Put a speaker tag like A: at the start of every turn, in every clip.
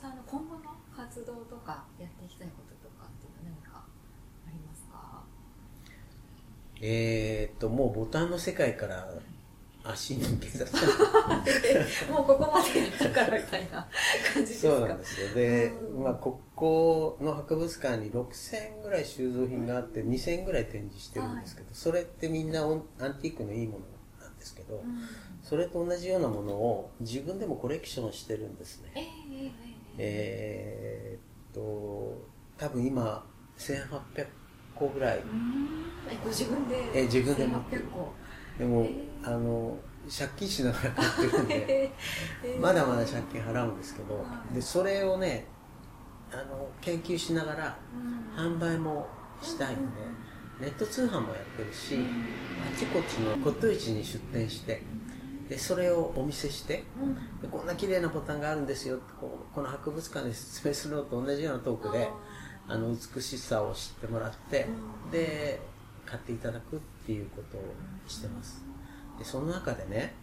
A: さんの今後の活動とかやっていきたいこととかっていうのは何かありますか？
B: えー、っともうボタンの世界から足抜け出した。
A: もうここまでやったからみたいな感じですか？
B: そうなんですよ。で、
A: うん
B: まあ、ここの博物館に6000ぐらい収蔵品があって2000ぐらい展示してるんですけど、それってみんなアンティークのいいものなんですけど、
A: うん。
B: それと同じようなものを自分でもコレクションしてるんですね。
A: ええええ
B: えーっと多分今1800個ぐらい。
A: うん。えご自分で？
B: え自分で。持ってる
A: 1800個。
B: でも、
A: えー。
B: あの借金しながら買ってるんで。
A: ええ
B: まだまだ借金払うんですけど、
A: はい。
B: でそれをねあの研究しながら
A: うん。
B: 販売もしたいので、ネット通販もやってるし、
A: うん。
B: あちこちの骨董市に出店してでそれをお見せして
A: うん。
B: でこんな綺麗なボタンがあるんですよってこうこの博物館で説明するのと同じようなトークであの美しさを知ってもらって、
A: うん。
B: で買っていただくっていうことをしてます。でその中でね、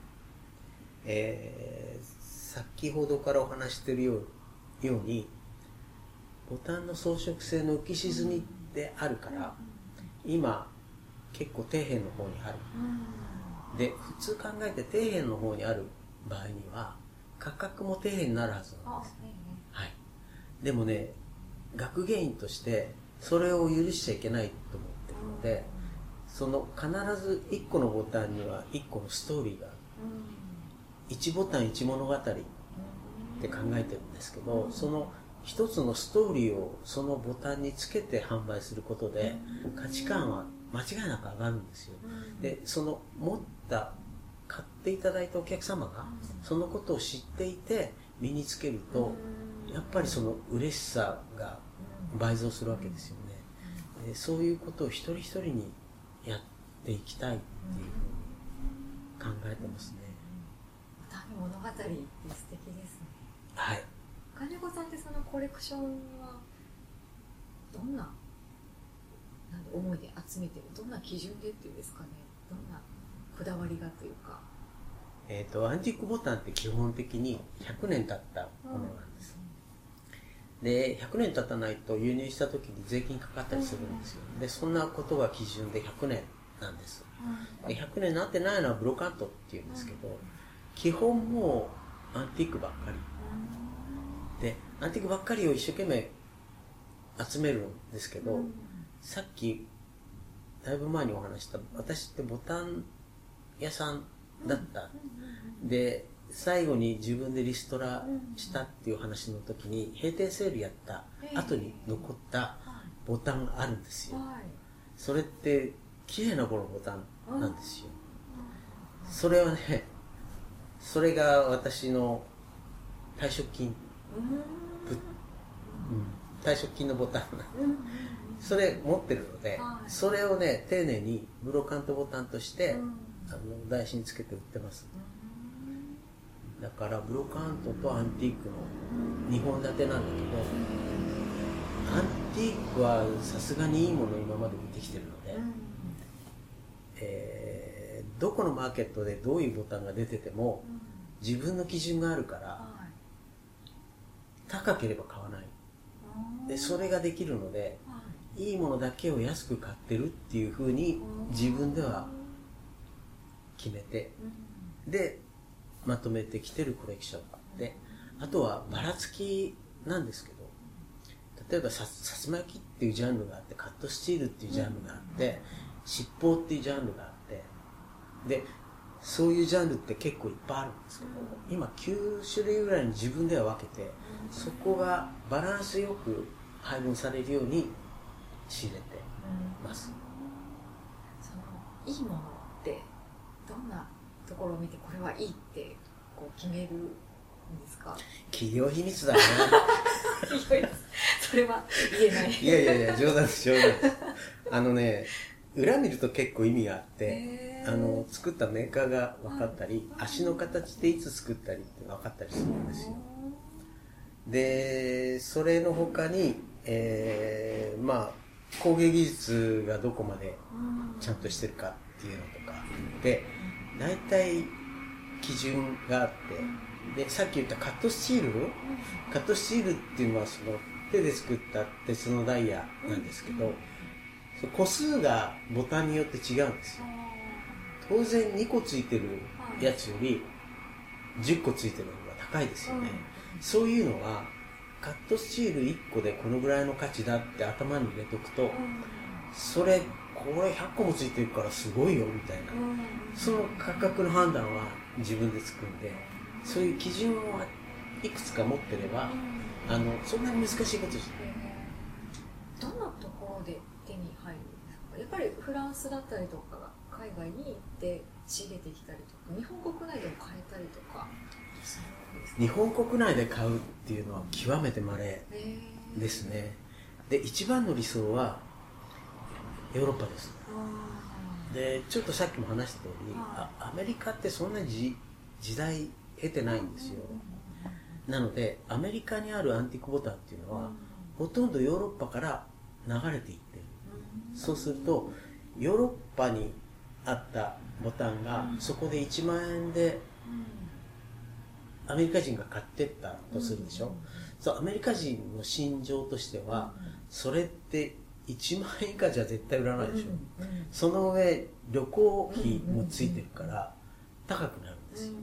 B: えー先ほどからお話ししてるようようにボタンの装飾性の浮き沈みであるから今結構底辺の方にある。
A: うん
B: で普通考えて底辺の方にある場合には価格も底辺になるはずなん
A: あ
B: です
A: え
B: はい、でもね学芸員としてそれを許しちゃいけないと思ってるのでその必ず1個のボタンには1個のストーリーがある。
A: え
B: 1ボタン1物語って考えてるんですけどその一つのストーリーをそのボタンにつけて販売することで価値観は間違いなく上がるんですよ。
A: うん。
B: でその持った買っていただいたお客様がそのことを知っていて身につけるとやっぱりその嬉しさが倍増するわけですよね、でそういうことを一人一人にやっていきたいっていうふうに考えてますね、
A: 物語って素敵ですね。
B: はい。
A: 金子さんってそのコレクションはどんななんだ思いで集めてるどんな基準でっていうんですかね。どんなこだわりがというか。
B: えー、とアンティークボタンって基本的に100年経ったものなんです、で100年経たないと輸入した時に税金かかったりするんですよ。でそんなことが基準で100年なんです。で100年なってないのはブロカントっていうんですけど基本もうアンティークばっかり。でアンティークばっかりを一生懸命集めるんですけど、さっきだいぶ前にお話した私ってボタン屋さんだった、で最後に自分でリストラしたっていう話の時に閉店セールやった後に残ったボタンがあるんですよ。
A: はい
B: それって綺麗なこのボタンなんですよ。それはねそれが私の退職金、ぶうん、退職金のボタンそれ持ってるので、
A: はい。
B: それをね丁寧にブロカントボタンとして、
A: うん
B: あの台紙につけて売ってます。だからブロカントとアンティークの2本立てなんだけどアンティークはさすがにいいものを今まで売ってきてるので、えーどこのマーケットでどういうボタンが出てても自分の基準があるから高ければ買わない。でそれができるのでいいものだけを安く買ってるっていうふうに自分では決めて。でまとめてきてるコレクションであとはばらつきなんですけど。例えばささつま焼きっていうジャンルがあってカットスチールっていうジャンルがあって七宝っていうジャンルがあって。でそういうジャンルって結構いっぱいあるんですけど今9種類ぐらいに自分では分けてそこがバランスよく配分されるように仕入れてます。
A: そのいいものってどんなところを見てこれはいいってこう決めるんですか？
B: 企業秘密だね。
A: それは言えない。
B: いやいやいや冗談です冗談です。あのね裏見ると結構意味があってあの作ったメーカーが分かったり足の形でいつ作ったりって分かったりするんですよ。でそれの他に、えーまあ工芸技術がどこまでちゃんとしてるかっていうのとかで大体基準があってでさっき言ったカットスチールカットスチールっていうのはその手で作った鉄のダイヤなんですけど、個数がボタンによって違うんですよ。当然2個ついてるやつより10個ついてるのが高いですよね、そういうのはカットスチール1個でこのぐらいの価値だって頭に入れとくと、それこれ100個もついてるからすごいよみたいな、その価格の判断は自分でつくんでそういう基準をいくつか持ってれば、あのそんなに難しいことじゃ
A: どんなところで手に入るんですか？やっぱりフランスだったりとか海外に行って仕入れてきたりとか日本国内でも買えたりとか
B: 日本国内で買うっていうのは極めて稀ですね。で一番の理想はヨーロッパです。でちょっとさっきも話した通りあアメリカってそんな時時代経てないんですよ。なのでアメリカにあるアンティークボタンっていうのはほとんどヨーロッパから流れていってる。そうするとヨーロッパにあったボタンがそこで1万円でアメリカ人が買ってったとするでしょ、そうアメリカ人の心情としてはそれって1万円以下じゃ絶対売らないでしょ、その上旅行費もついてるから高くなるんですよ、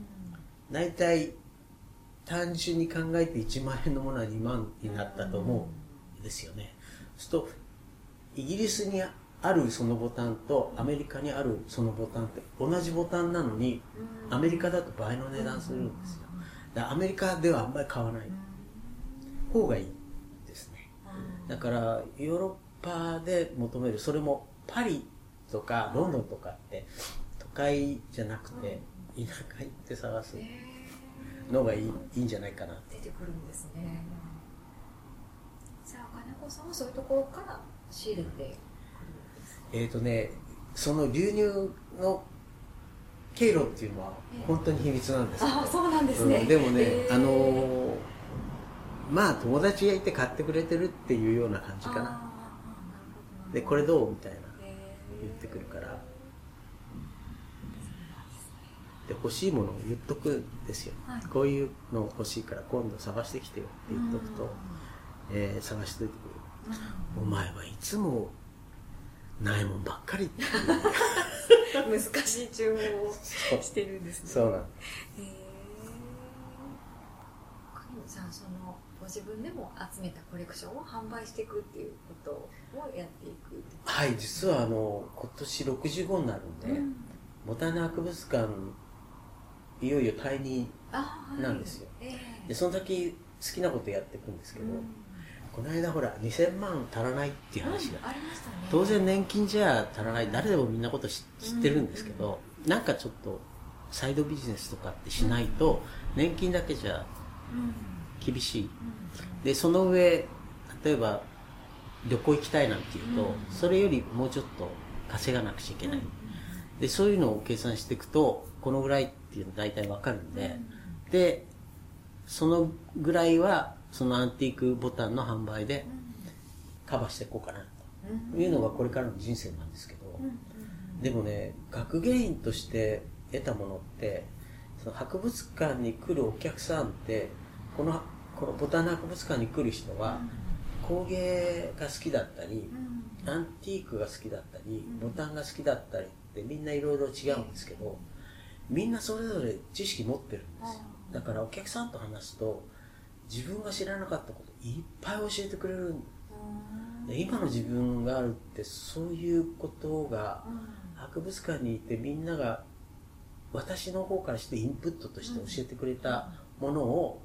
B: 大体単純に考えて1万円のものは2万になったと思うん。ですよね、そうするとイギリスにあるそのボタンとアメリカにあるそのボタンって同じボタンなのにアメリカだと倍の値段するんですよ。だアメリカではあんまり買わない方がいいですね。だからヨーロッパで求めるそれもパリとかロンドンとかって都会じゃなくて田舎行って探すのがいいいいんじゃないかな。
A: 出てくるんですね。じゃあ金子さんはそういうところから仕入れて
B: えっ、ー、とねその流入の経路っていうのは本当に秘密なんですけど、
A: あそうなんですね、
B: うん、でもね、えー、あのまあ友達がいて買ってくれてるっていうような感じかなでこれどう？みたいな。言ってくるから。で欲しいものを言っとくんですよ、はい、こういうの欲しいから今度探してきてよって言っとくと、えー、探してくる。お前はいつもないもんばっかり。
A: 難しい注文をしてるんですね。
B: そう。なんへ
A: えじゃあそのご自分でも集めたコレクションを販売していくっていうことをやっていく
B: はい実はあの今年65になるんで、うん、ボタン博物館いよいよ退任なんですよ、はいえ。ー、でその時好きなことやっていくんですけど、うん。この間ほら2000万足らないっていう話が、
A: うんね、
B: 当然年金じゃ足らない誰でもみんなこと知ってるんですけど、うん、なんかちょっとサイドビジネスとかってしないと、年金だけじゃ厳しい、でその上例えば旅行行きたいなんていうと、それよりもうちょっと稼がなくちゃいけない、でそういうのを計算していくとこのぐらいっていうの大体わかるんで、でそのぐらいはそのアンティークボタンの販売でカバーしていこうかなと。いうのがこれからの人生なんですけど、でもね学芸員として得たものってその博物館に来るお客さんってこのこのボタン博物館に来る人は工芸が好きだったり、アンティークが好きだったりボタンが好きだったりってみんないろいろ違うんですけどみんなそれぞれ知識持ってるんですよ。だからお客さんと話すと自分が知らなかったこといっぱい教えてくれるで今の自分があるってそういうことが博物館にいてみんなが私の方からしてインプットとして教えてくれたものを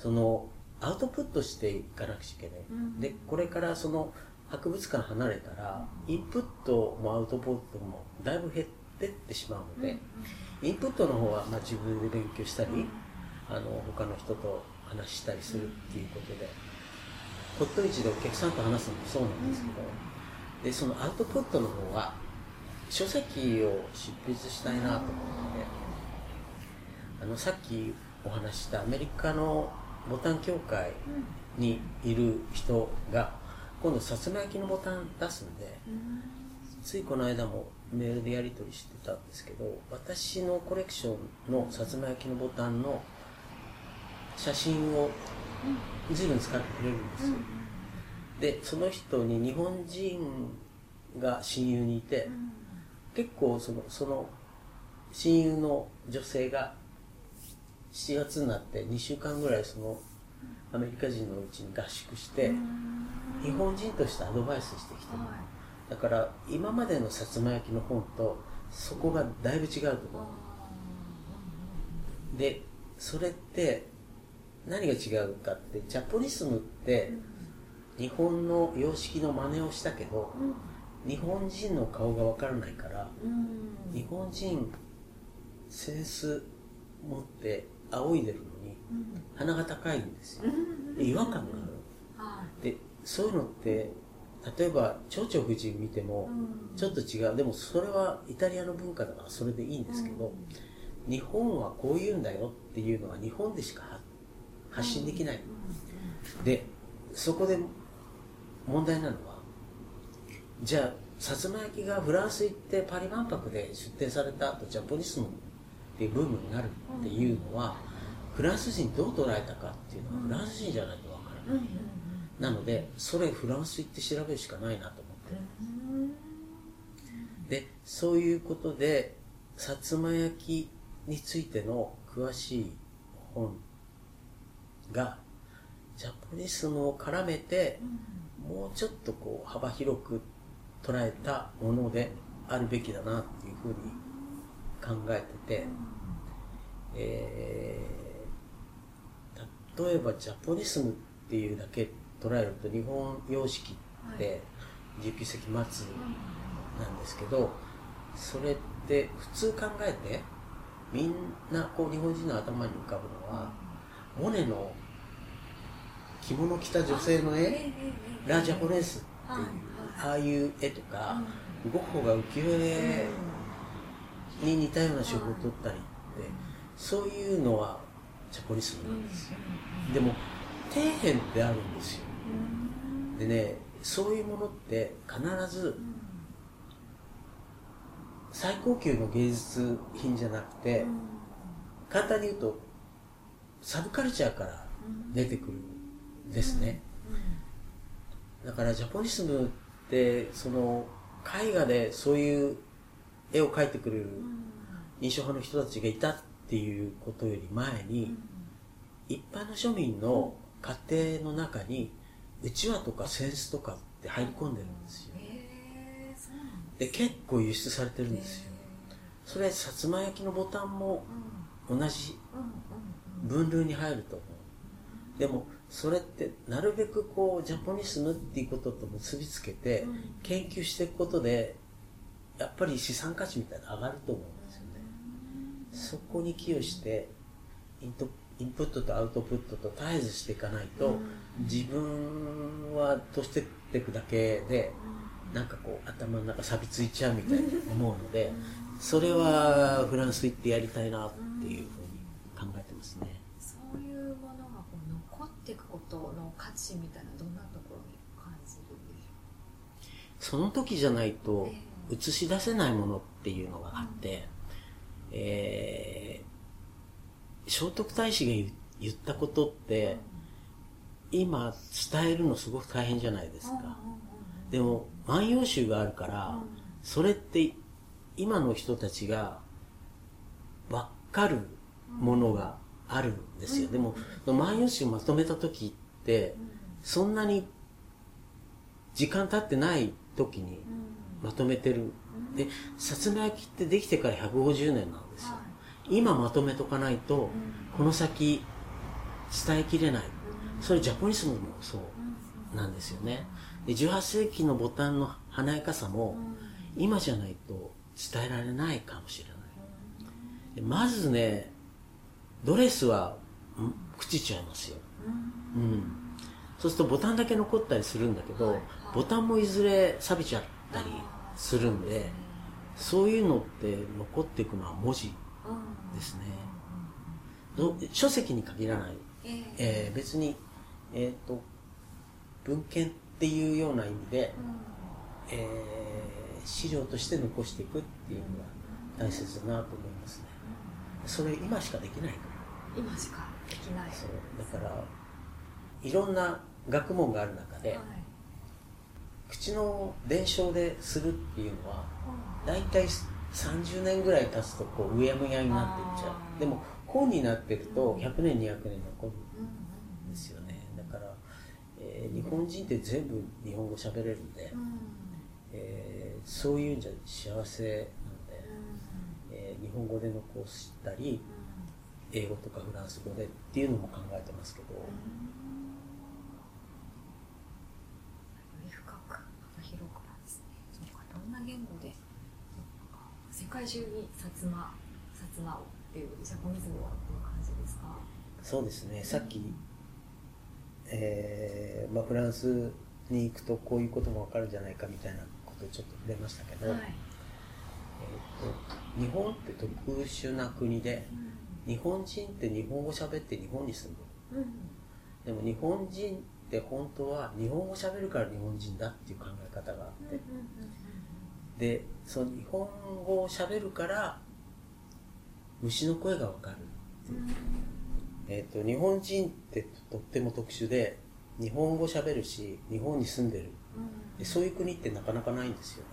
B: そのアウトプットしていかなくちゃいけない、でこれからその博物館離れたらインプットもアウトプットもだいぶ減ってってしまうので、インプットの方はまあ自分で勉強したり、あの他の人と話したりするっていうことで骨董市でお客さんと話すのもそうなんですけど、でそのアウトプットの方は書籍を執筆したいなと思ってあのさっきお話したアメリカのボタン協会にいる人が今度薩摩焼きのボタン出すんで、ついこの間もメールでやり取りしてたんですけど私のコレクションの薩摩焼きのボタンの写真を随分使ってくれるんですよ、でその人に日本人が親友にいて、結構そのその親友の女性が7月になって2週間ぐらいそのアメリカ人のうちに合宿して日本人としてアドバイスしてきてる、だから今までの薩摩焼の本とそこがだいぶ違うと思う。でそれって何が違うかってジャポニスムって日本の様式の真似をしたけど、日本人の顔がわからないから、日本人センス持って仰いでるのに鼻が高いんですよ、で違和感がある。でそういうのって例えば蝶々夫人見てもちょっと違う。でもそれはイタリアの文化だからそれでいいんですけど、日本はこういうんだよっていうのは日本でしか発信できない、でそこで問題なのはじゃあ薩摩焼がフランス行ってパリ万博で出展された後ジャポニスムっていうブームになるっていうのは、フランス人どう捉えたかっていうのはフランス人じゃないとわからない、なのでそれフランス行って調べるしかないなと思って、でそういうことで薩摩焼についての詳しい本がジャポニスムを絡めて、もうちょっとこう幅広く捉えたものであるべきだなっていうふうに考えてて、えー例えばジャポニスムっていうだけ捉えると日本様式って19世紀末なんですけどそれって普通考えてみんなこう日本人の頭に浮かぶのはモネの着物着た女性の絵ラ・ジャポネースっていうああいう絵とかゴッホが浮世絵に似たような手法を取ったりってそういうのはジャポニスムなんですよ。でも底辺ってあるんですよ。でねそういうものって必ず最高級の芸術品じゃなくて簡単に言うとサブカルチャーから出てくるんですね。だからジャポニスムってその絵画でそういう絵を描いてくれる印象派の人たちがいたっていうことより前に一般の庶民の家庭の中にうちわとか扇子とかって入り込んでるんですよ。で結構輸出されてるんですよ。それ薩摩焼のボタンも同じ分類に入ると思う。でもそれってなるべくこうジャポニスムっていうことと結びつけて研究していくことでやっぱり資産価値みたいなの上がると思うそこに寄与してインプットとアウトプットと絶えずしていかないと、自分は年取っていくだけで、なんかこう頭の中錆びついちゃうみたいに思うのでそれはフランス行ってやりたいなっていうふうに考えてますね。
A: そういうものがこう残っていくことの価値みたいなどんなところに感じるんでしょ
B: その時じゃないと
A: え
B: 映し出せないものっていうのがあって、えー聖徳太子が言言ったことって今伝えるのすごく大変じゃないですか、でも「万葉集」があるから、それって今の人たちが分かるものがあるんですよ、でも「万葉集」をまとめた時って、そんなに時間経ってない時にまとめてる、で薩摩焼ってできてから150年なんですよ、今まとめとかないと、この先伝えきれない、それジャポニスムもそうなんですよね。で18世紀のボタンの華やかさも、今じゃないと伝えられないかもしれない。でまずねドレスはん朽ちちゃいますよ、うん、そうするとボタンだけ残ったりするんだけど、ボタンもいずれ錆びちゃったりするんでそういうのって残っていくのは文字ですね、ど書籍に限らない、
A: え
B: え。ー別に、えー、と文献っていうような意味で、えー資料として残していくっていうのが大切だなと思いますね。それ今しかできないから。
A: 今しかできない。
B: そう。だからいろんな学問がある中で、
A: はい
B: 口の伝承でするっていうのは
A: うん。
B: 大体30年ぐらい経つとこううやむやになっていっちゃう。でも本になってると
A: うん。
B: 100年200年残る
A: うん
B: んですよね。だから、えー日本人って全部日本語喋れるんで、えーそういうんじゃ幸せなので、えー日本語で残したり英語とかフランス語でっていうのも考えてますけど、
A: より深く幅広くなんですねそうかどんな言語で世界中に薩摩薩摩をっていうジャポニズムはどういう感じですか？
B: そうですね。さっき、えーまあ、フランスに行くとこういうことも分かるんじゃないかみたいなことちょっと出ましたけど、
A: はい。
B: えーと日本って特殊な国で日本人って日本語喋って日本に住んでる
A: うん。うん
B: でも日本人って本当は日本語喋るから日本人だっていう考え方があって、でその日本語を喋るから虫の声が分かる。えー、と日本人ってとっても特殊で日本語喋るし日本に住んでる。でそういう国ってなかなかないんですよ。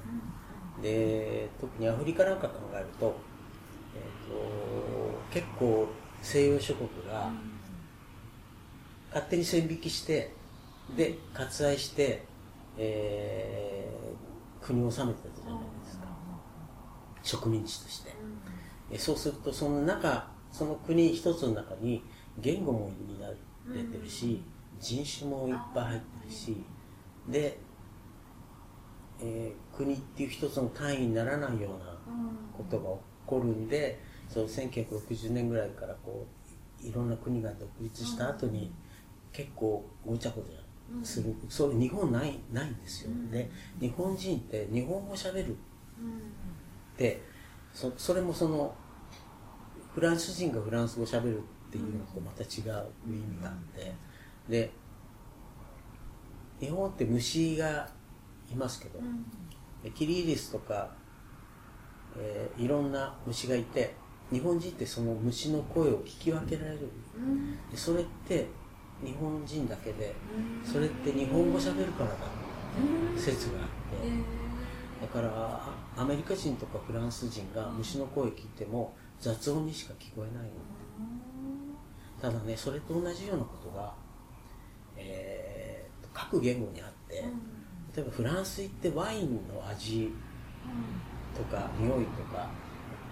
B: ねで特にアフリカなんか考えると,、えー、と結構西洋諸国が勝手に線引きしてで割愛して、えー国を治めてたじゃないですか。植民地として。えそうするとその中その国一つの中に言語も担れてるし、人種もいっぱい入ってるしで、えー国っていう一つの単位にならないようなことが起こるんでその1960年ぐらいからこういろんな国が独立した後に結構ごちゃごちゃする、それ日本ないないんですよ、で日本人って日本語しゃべるでそそれもそのフランス人がフランス語しゃべるっていうのとまた違う意味があってで日本って虫がいますけど、キリギリスとか、えーいろんな虫がいて日本人ってその虫の声を聞き分けられる。でそれって日本人だけでそれって日本語しゃべるからだ説があってだからあアメリカ人とかフランス人が虫の声聞いても雑音にしか聞こえないのただねそれと同じようなことが、えーと各言語にあって例えばフランス行ってワインの味とか匂いとか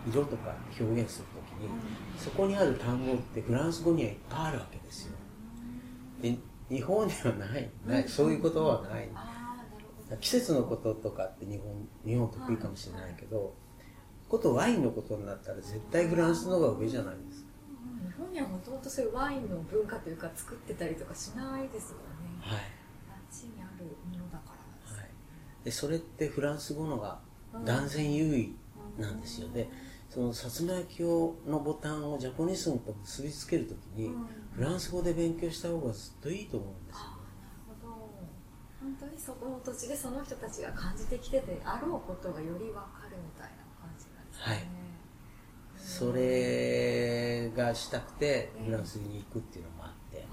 B: 色とか表現するときにそこにある単語ってフランス語にはいっぱいあるわけですよ。で日本にはない。ない。そういうことはない。季節のこととかって日本日本得意かもしれないけどことワインのことになったら絶対フランスの方が上じゃないですか。
A: 日本にはもともとそういうワインの文化というか作ってたりとかしないですよね。
B: はい、
A: あっちにあるものだからです
B: はい、でそれってフランス語のが断然優位なんですよでその薩摩焼をのボタンをジャポニスムと結びつけるときに
A: うん。
B: フランス語で勉強した方がずっといいと思うんですよ。
A: ああなるほど。本当にそこの土地でその人たちが感じてきててあろうことがより分かるみたいな感じなんですね、
B: はい。それがしたくてフランスに行くっていうのもあって。
A: はい。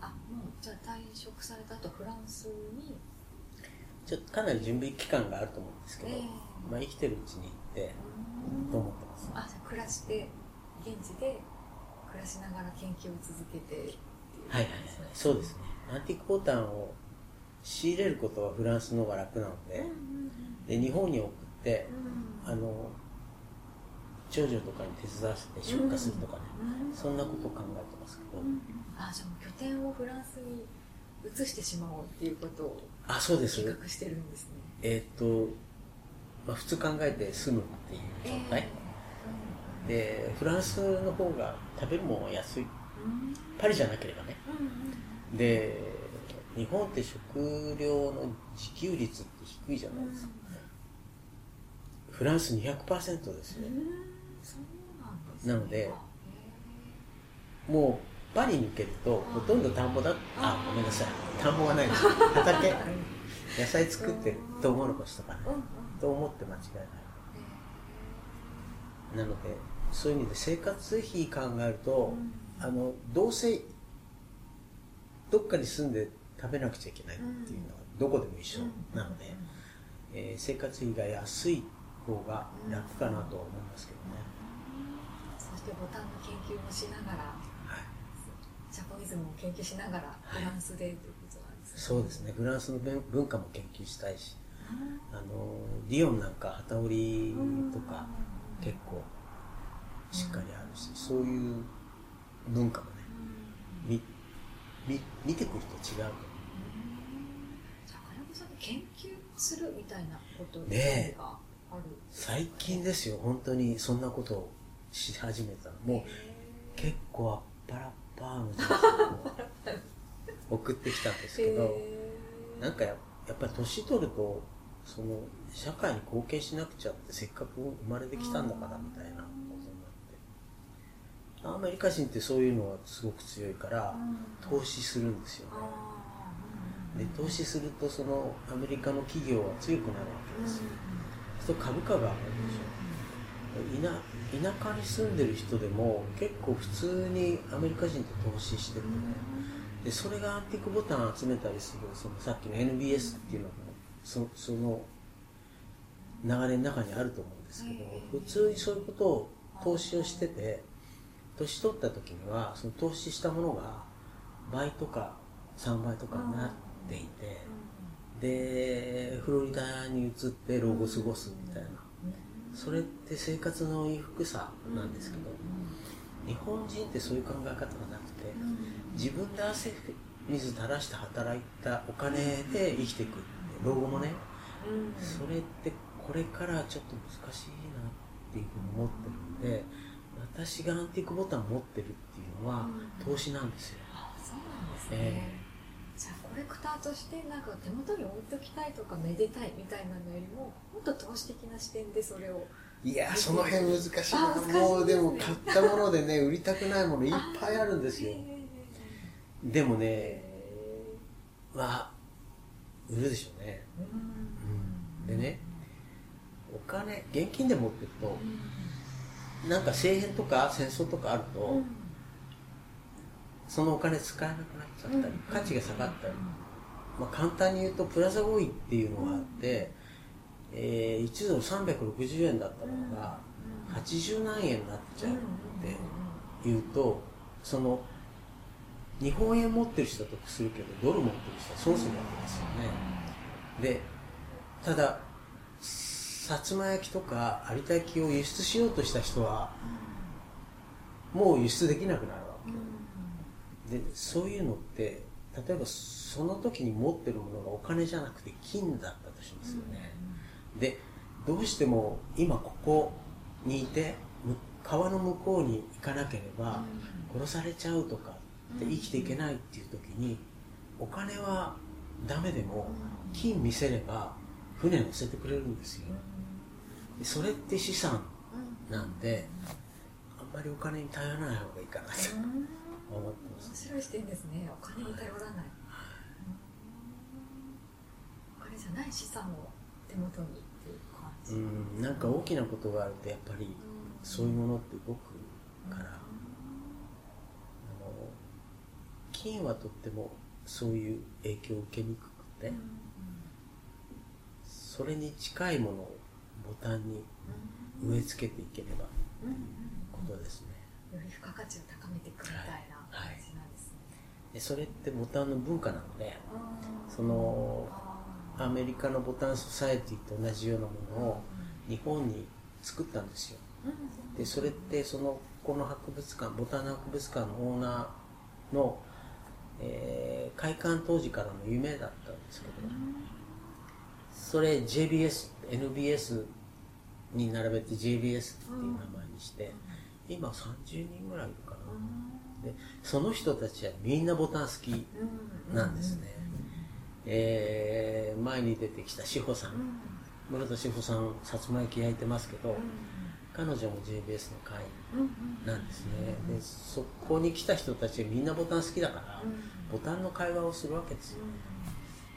A: あもうじゃあ退職された後フランスに？
B: ちょっとかなり準備期間があると思うんですけど、
A: ええ
B: まあ、生きてるうちに行ってと思ってます。
A: あじゃあ暮らして現地で暮らしながら研究を続けてっていう
B: はいはいはい。そうですね。アンティークボタンを仕入れることはフランスの方が楽なので,、で日本に送って
A: うん
B: あの長女とかに手伝わせて出荷するとかね、
A: うん
B: そんなことを考えてますけど、
A: あじゃあ拠点をフランスに移してしまおうっていうことを
B: あそうです。
A: 計画してるんですね。
B: えーっと、まあ、普通考えて住むっていう状態、でフランスの方が食べるも安い。
A: うん。
B: パリじゃなければね。
A: うん
B: で日本って食料の自給率って低いじゃないですか、フランス200%です
A: ね。
B: なので
A: へ
B: もうパリ抜けるとほとんど田んぼだ。あごめんなさい。田んぼはないです。畑。野菜作ってるトウモロコシとかね
A: ーうんうん
B: と思って間違いない。なのでそういう意味で生活費考えるとあのどうせどっかに住んで食べなくちゃいけないっていうのはどこでも一緒なので、えー生活費が安い方が楽かなとは思いますけどね、
A: そしてボタンの研究もしながら
B: はい、
A: ジャポニズムを研究しながらフランスでということなんですね。
B: そうですね。フランスの文文化も研究したいしあのリヨンなんか旗織りとか結構しっかりあるしそういう文化もねみみ見てくると違う
A: じゃあ金子さんで研究するみたいなこと
B: ね最近ですよ本当にそんなことをし始めたの。もう結構あっぱらっぱーの人送ってきたんですけど なんかややっぱり年取るとその社会に貢献しなくちゃってせっかく生まれてきたんだからみたいなことになって。アメリカ人ってそういうのはすごく強いから投資するんですよね。で投資するとそのアメリカの企業は強くなるわけですよ。そ株価が上がるでしょ。田田舎に住んでる人でも結構普通にアメリカ人って投資しててね。でそれがアンティークボタン集めたりするそのさっきの NBS っていうのもそその流れの中にあると思うんですけど普通にそういうことを投資をしてて年取った時にはその投資したものが倍とか3倍とかになっていてでフロリダに移って老後過ごすみたいな。それって生活の裕福さなんですけど日本人ってそういう考え方がなくて自分で汗水垂らして働いたお金で生きていく。って老後もねそれってこれからちょっと難しいなっていうふうに思ってるんで私がアンティークボタン持ってるっていうのは投資なんですよ、
A: あそうなんですね、
B: え
A: じゃあコレクターとしてなんか手元に置いときたいとかめでたいみたいなのよりももっと投資的な視点でそれを。
B: いやその辺難しいな。
A: ね。
B: もうでも買ったものでね 売りたくないものいっぱいあるんですよ。でもね
A: え。
B: まあ売るでしょうね、
A: ーうん。
B: でねお金現金で持ってるとなんか政変とか戦争とかあると、
A: うん。
B: そのお金使えなくなっちゃったり、
A: うん。
B: 価値が下がったり、まあ、簡単に言うとプラザ合意っていうのがあって、えー1ドル360円だったものが80何円になっちゃうっていうとその日本円持ってる人は得するけどドル持ってる人は損するわけですよね。でただ薩摩焼とか有田焼を輸出しようとした人はもう輸出できなくなるわけでそういうのって例えばその時に持ってるものがお金じゃなくて金だったとしますよね、でどうしても今ここにいてむ川の向こうに行かなければ殺されちゃうとかで生きていけないっていう時にお金はダメでも金見せれば船乗せてくれるんですよ。でそれって資産なんであんまりお金に頼らない方がいいかなと 思ってます。
A: 面白い視点ですね。お金に頼らない。お金じゃない資産を手元にっていう感じ。
B: うん。なんか大きなことがあるとやっぱりそういうものって動くから、あの金はとってもそういう影響を受けにくくて、それに近いものをボタンに植え付けていければことですね。
A: より付加価値を高めていくみたいな感じなんですね、
B: でそれってボタンの文化なのでそのアメリカのボタンソサエティと同じようなものを日本に作ったんですよ。でそれってそのこの博物館ボタン博物館のオーナーの、えー開館当時からの夢だったんですけどそれ JBS NBS に並べて JBS っていう名前にして今30人ぐらいいるかな。でその人たちはみんなボタン好きなんですね、えー前に出てきた志保さん。室田志保さん薩摩焼き焼いてますけど彼女も JBS の会員なんですね。でそこに来た人たちはみんなボタン好きだからボタンの会話をするわけですよ。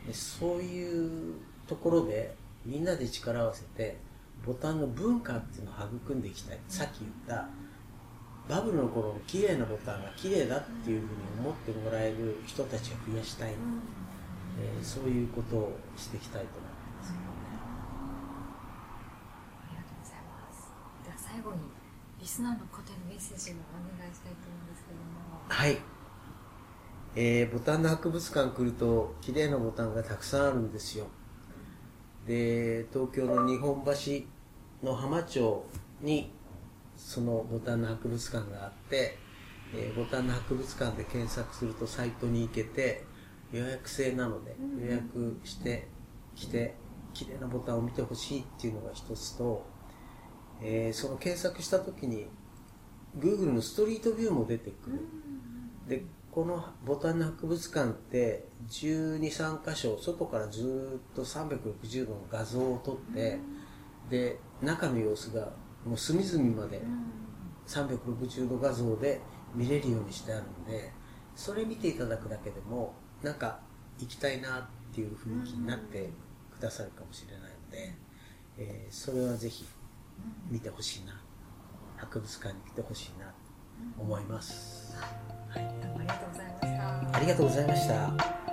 B: でそういうところでみんなで力を合わせてボタンの文化っていうのを育んでいきたい。さっき言ったバブルの頃の綺麗なボタンが綺麗だっていうふうに思ってもらえる人たちを増やしたい、えーそういうことをしていきたいと思ってます
A: ありがとうございますでは最後にリスナーの方へのメッセージをお願いしたいと思うんですけども。
B: はい、えーボタンの博物館来ると綺麗なボタンがたくさんあるんですよ。で東京の日本橋の浜町にそのボタンの博物館があって、えーボタンの博物館で検索するとサイトに行けて予約制なので
A: うん。
B: 予約して来て綺麗なボタンを見てほしいっていうのが一つと、えーその検索した時に Google のストリートビューも出てくる、でこのボタンの博物館って123箇所外からずーっと360度の画像を撮って、で中の様子がもう隅々まで360度画像で見れるようにしてあるんでそれ見ていただくだけでもなんか行きたいなっていう雰囲気になってくださるかもしれないので、えーそれはぜひ見てほしいな。博物館に来てほしいな。と思います、はい、
A: ありがとうございました。
B: ありがとうございました